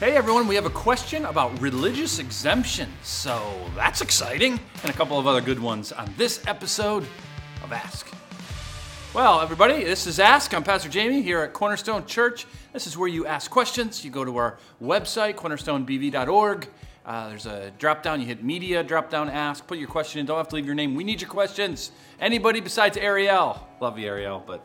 Hey everyone, we have a question about religious exemption, So that's exciting. And a couple of other good ones on this episode of Ask. Well, everybody, this is Ask. I'm Pastor Jamie here at Cornerstone Church. This is where you ask questions. You go to our website, cornerstonebv.org. Uh, there's a drop down. You hit media, drop down, ask, put your question in. Don't have to leave your name. We need your questions. Anybody besides Ariel. Love you, Ariel, but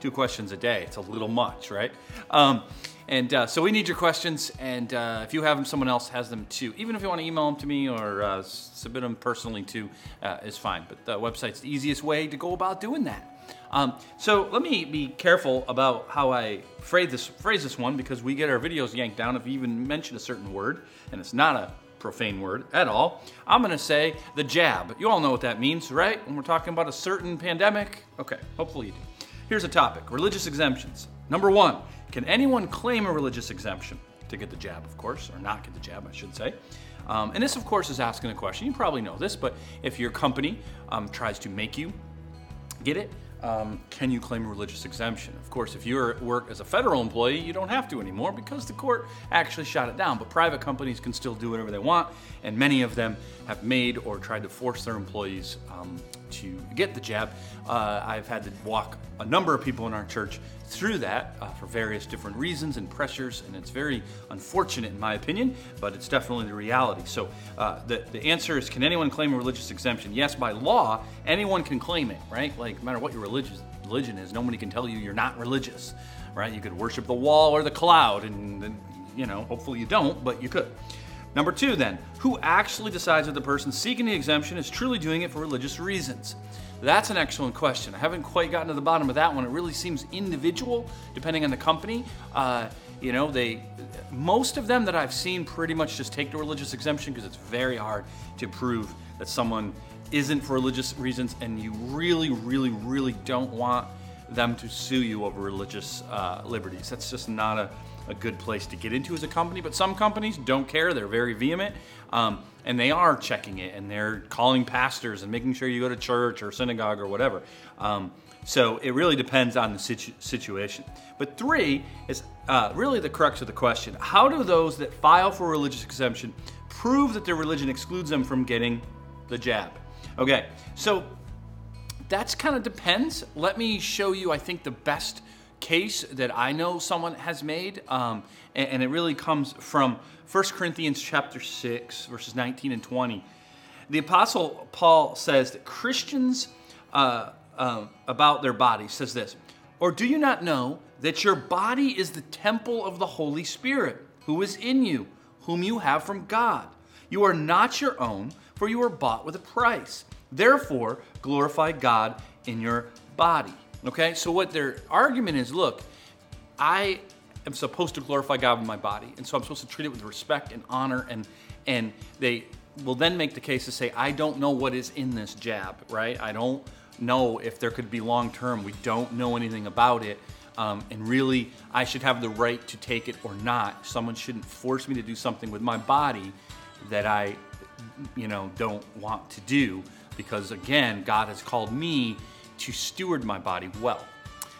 two questions a day. It's a little much, right? Um, and uh, so we need your questions, and uh, if you have them, someone else has them too. Even if you want to email them to me or uh, submit them personally too, uh, is fine. But the website's the easiest way to go about doing that. Um, so let me be careful about how I phrase this, phrase this one because we get our videos yanked down if you even mention a certain word, and it's not a profane word at all. I'm going to say the jab. You all know what that means, right? When we're talking about a certain pandemic. Okay, hopefully you do. Here's a topic religious exemptions. Number one, can anyone claim a religious exemption? To get the jab, of course, or not get the jab, I should say. Um, and this, of course, is asking a question. You probably know this, but if your company um, tries to make you get it, um, can you claim a religious exemption? Of course, if you work as a federal employee, you don't have to anymore because the court actually shot it down. But private companies can still do whatever they want, and many of them have made or tried to force their employees um, to get the jab. Uh, I've had to walk a number of people in our church through that uh, for various different reasons and pressures, and it's very unfortunate in my opinion, but it's definitely the reality. So uh, the, the answer is can anyone claim a religious exemption? Yes, by law, anyone can claim it, right? Like no matter what your religious religion is, nobody can tell you you're not religious, right? You could worship the wall or the cloud, and, and you know, hopefully you don't, but you could. Number two, then, who actually decides that the person seeking the exemption is truly doing it for religious reasons? That's an excellent question. I haven't quite gotten to the bottom of that one. It really seems individual depending on the company. Uh, you know, they most of them that I've seen pretty much just take the religious exemption because it's very hard to prove that someone isn't for religious reasons, and you really, really, really don't want them to sue you over religious uh, liberties. That's just not a, a good place to get into as a company. But some companies don't care; they're very vehement. Um, and they are checking it and they're calling pastors and making sure you go to church or synagogue or whatever. Um, so it really depends on the situ- situation. But three is uh, really the crux of the question How do those that file for religious exemption prove that their religion excludes them from getting the jab? Okay, so that's kind of depends. Let me show you, I think, the best case that I know someone has made, um, and, and, it really comes from 1 Corinthians chapter 6, verses 19 and 20. The Apostle Paul says that Christians uh, uh, about their body says this, or do you not know that your body is the temple of the Holy Spirit, who is in you, whom you have from God? You are not your own, for you were bought with a price. Therefore, glorify God in your body. Okay, so what their argument is look, I am supposed to glorify God with my body, and so I'm supposed to treat it with respect and honor, and and they will then make the case to say, I don't know what is in this jab, right? I don't know if there could be long term. We don't know anything about it. Um, and really, I should have the right to take it or not. Someone shouldn't force me to do something with my body that I, you know, don't want to do because, again, God has called me to steward my body well.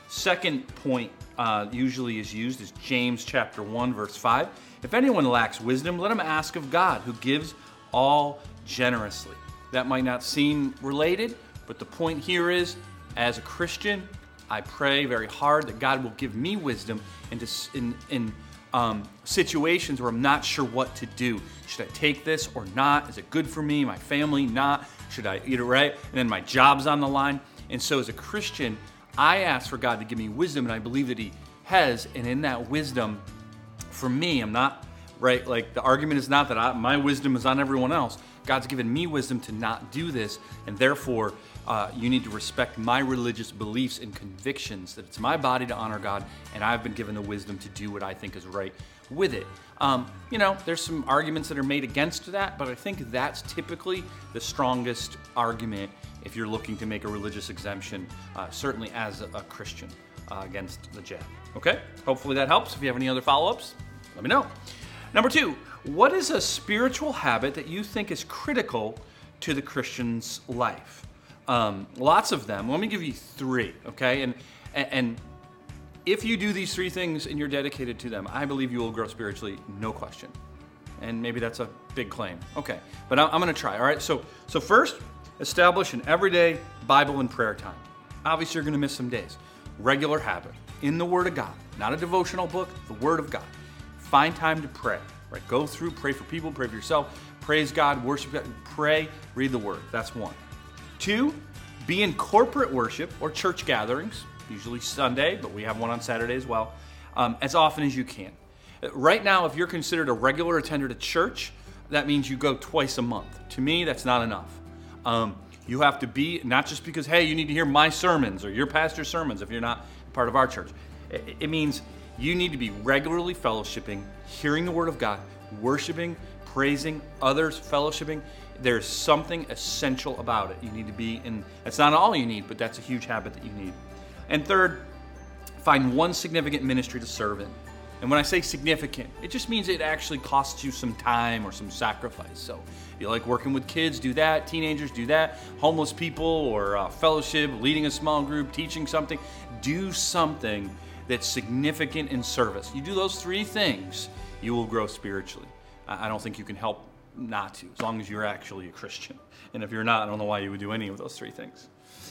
Second point uh, usually is used is James chapter 1 verse 5. If anyone lacks wisdom, let him ask of God, who gives all generously. That might not seem related, but the point here is as a Christian, I pray very hard that God will give me wisdom in, in, in um, situations where I'm not sure what to do. Should I take this or not? Is it good for me, my family? Not. Should I eat it right? And then my job's on the line. And so, as a Christian, I ask for God to give me wisdom, and I believe that He has. And in that wisdom, for me, I'm not right. Like the argument is not that I, my wisdom is on everyone else. God's given me wisdom to not do this, and therefore, uh, you need to respect my religious beliefs and convictions that it's my body to honor God, and I've been given the wisdom to do what I think is right with it. Um, you know, there's some arguments that are made against that, but I think that's typically the strongest argument if you're looking to make a religious exemption, uh, certainly as a, Christian uh, against the jab. Okay? Hopefully that helps. If you have any other follow ups, let me know. Number two, what is a spiritual habit that you think is critical to the Christian's life? Um, lots of them. Let me give you three, okay? And and if you do these three things and you're dedicated to them, I believe you will grow spiritually, no question. And maybe that's a big claim. Okay, but I'm going to try. All right. So, so first, establish an everyday Bible and prayer time. Obviously, you're going to miss some days. Regular habit in the Word of God, not a devotional book, the Word of God. Find time to pray. Right. Go through, pray for people, pray for yourself, praise God, worship God, pray, read the Word. That's one. Two, be in corporate worship or church gatherings, usually Sunday, but we have one on Saturday as well, um, as often as you can. Right now, if you're considered a regular attender to church, that means you go twice a month. To me, that's not enough. Um, you have to be, not just because, hey, you need to hear my sermons or your pastor's sermons if you're not part of our church. It, it means you need to be regularly fellowshipping, hearing the Word of God, worshiping, praising others, fellowshipping. There's something essential about it. You need to be in, that's not all you need, but that's a huge habit that you need. And third, find one significant ministry to serve in. And when I say significant, it just means it actually costs you some time or some sacrifice. So if you like working with kids, do that. Teenagers, do that. Homeless people or uh, fellowship, leading a small group, teaching something, do something that's significant in service. You do those three things, you will grow spiritually. I don't think you can help not to, as long as you're actually a Christian. And if you're not, I don't know why you would do any of those three things.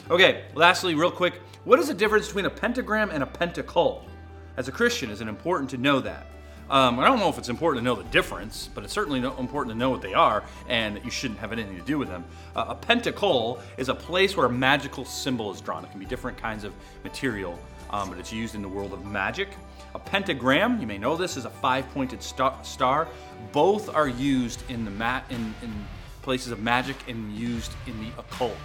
Okay, lastly, real quick, what is the difference between a pentagram and a pentacle? As a Christian, is it important to know that? Um, I don't know if it's important to know the difference, but it's certainly important to know what they are, and that you shouldn't have anything to do with them. Uh, a pentacle is a place where a magical symbol is drawn. It can be different kinds of material, um, but it's used in the world of magic. A pentagram, you may know this, is a five-pointed star. Both are used in the mat in, in places of magic and used in the occult.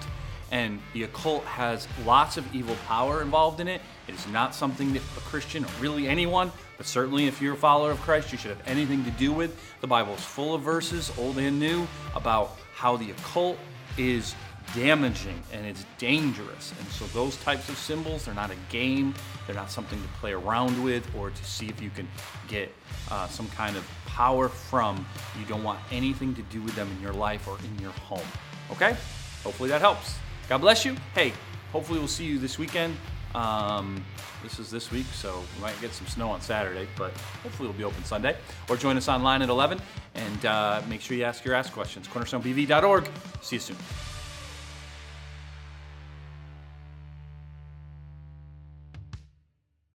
And the occult has lots of evil power involved in it. It is not something that a Christian or really anyone, but certainly if you're a follower of Christ, you should have anything to do with. The Bible is full of verses, old and new, about how the occult is damaging and it's dangerous. And so those types of symbols, they're not a game, they're not something to play around with or to see if you can get uh, some kind of power from. You don't want anything to do with them in your life or in your home. Okay? Hopefully that helps. God bless you. Hey, hopefully we'll see you this weekend. Um, this is this week, so we might get some snow on Saturday, but hopefully it'll be open Sunday. Or join us online at 11 and uh, make sure you ask your ask questions. CornerstoneBV.org. See you soon.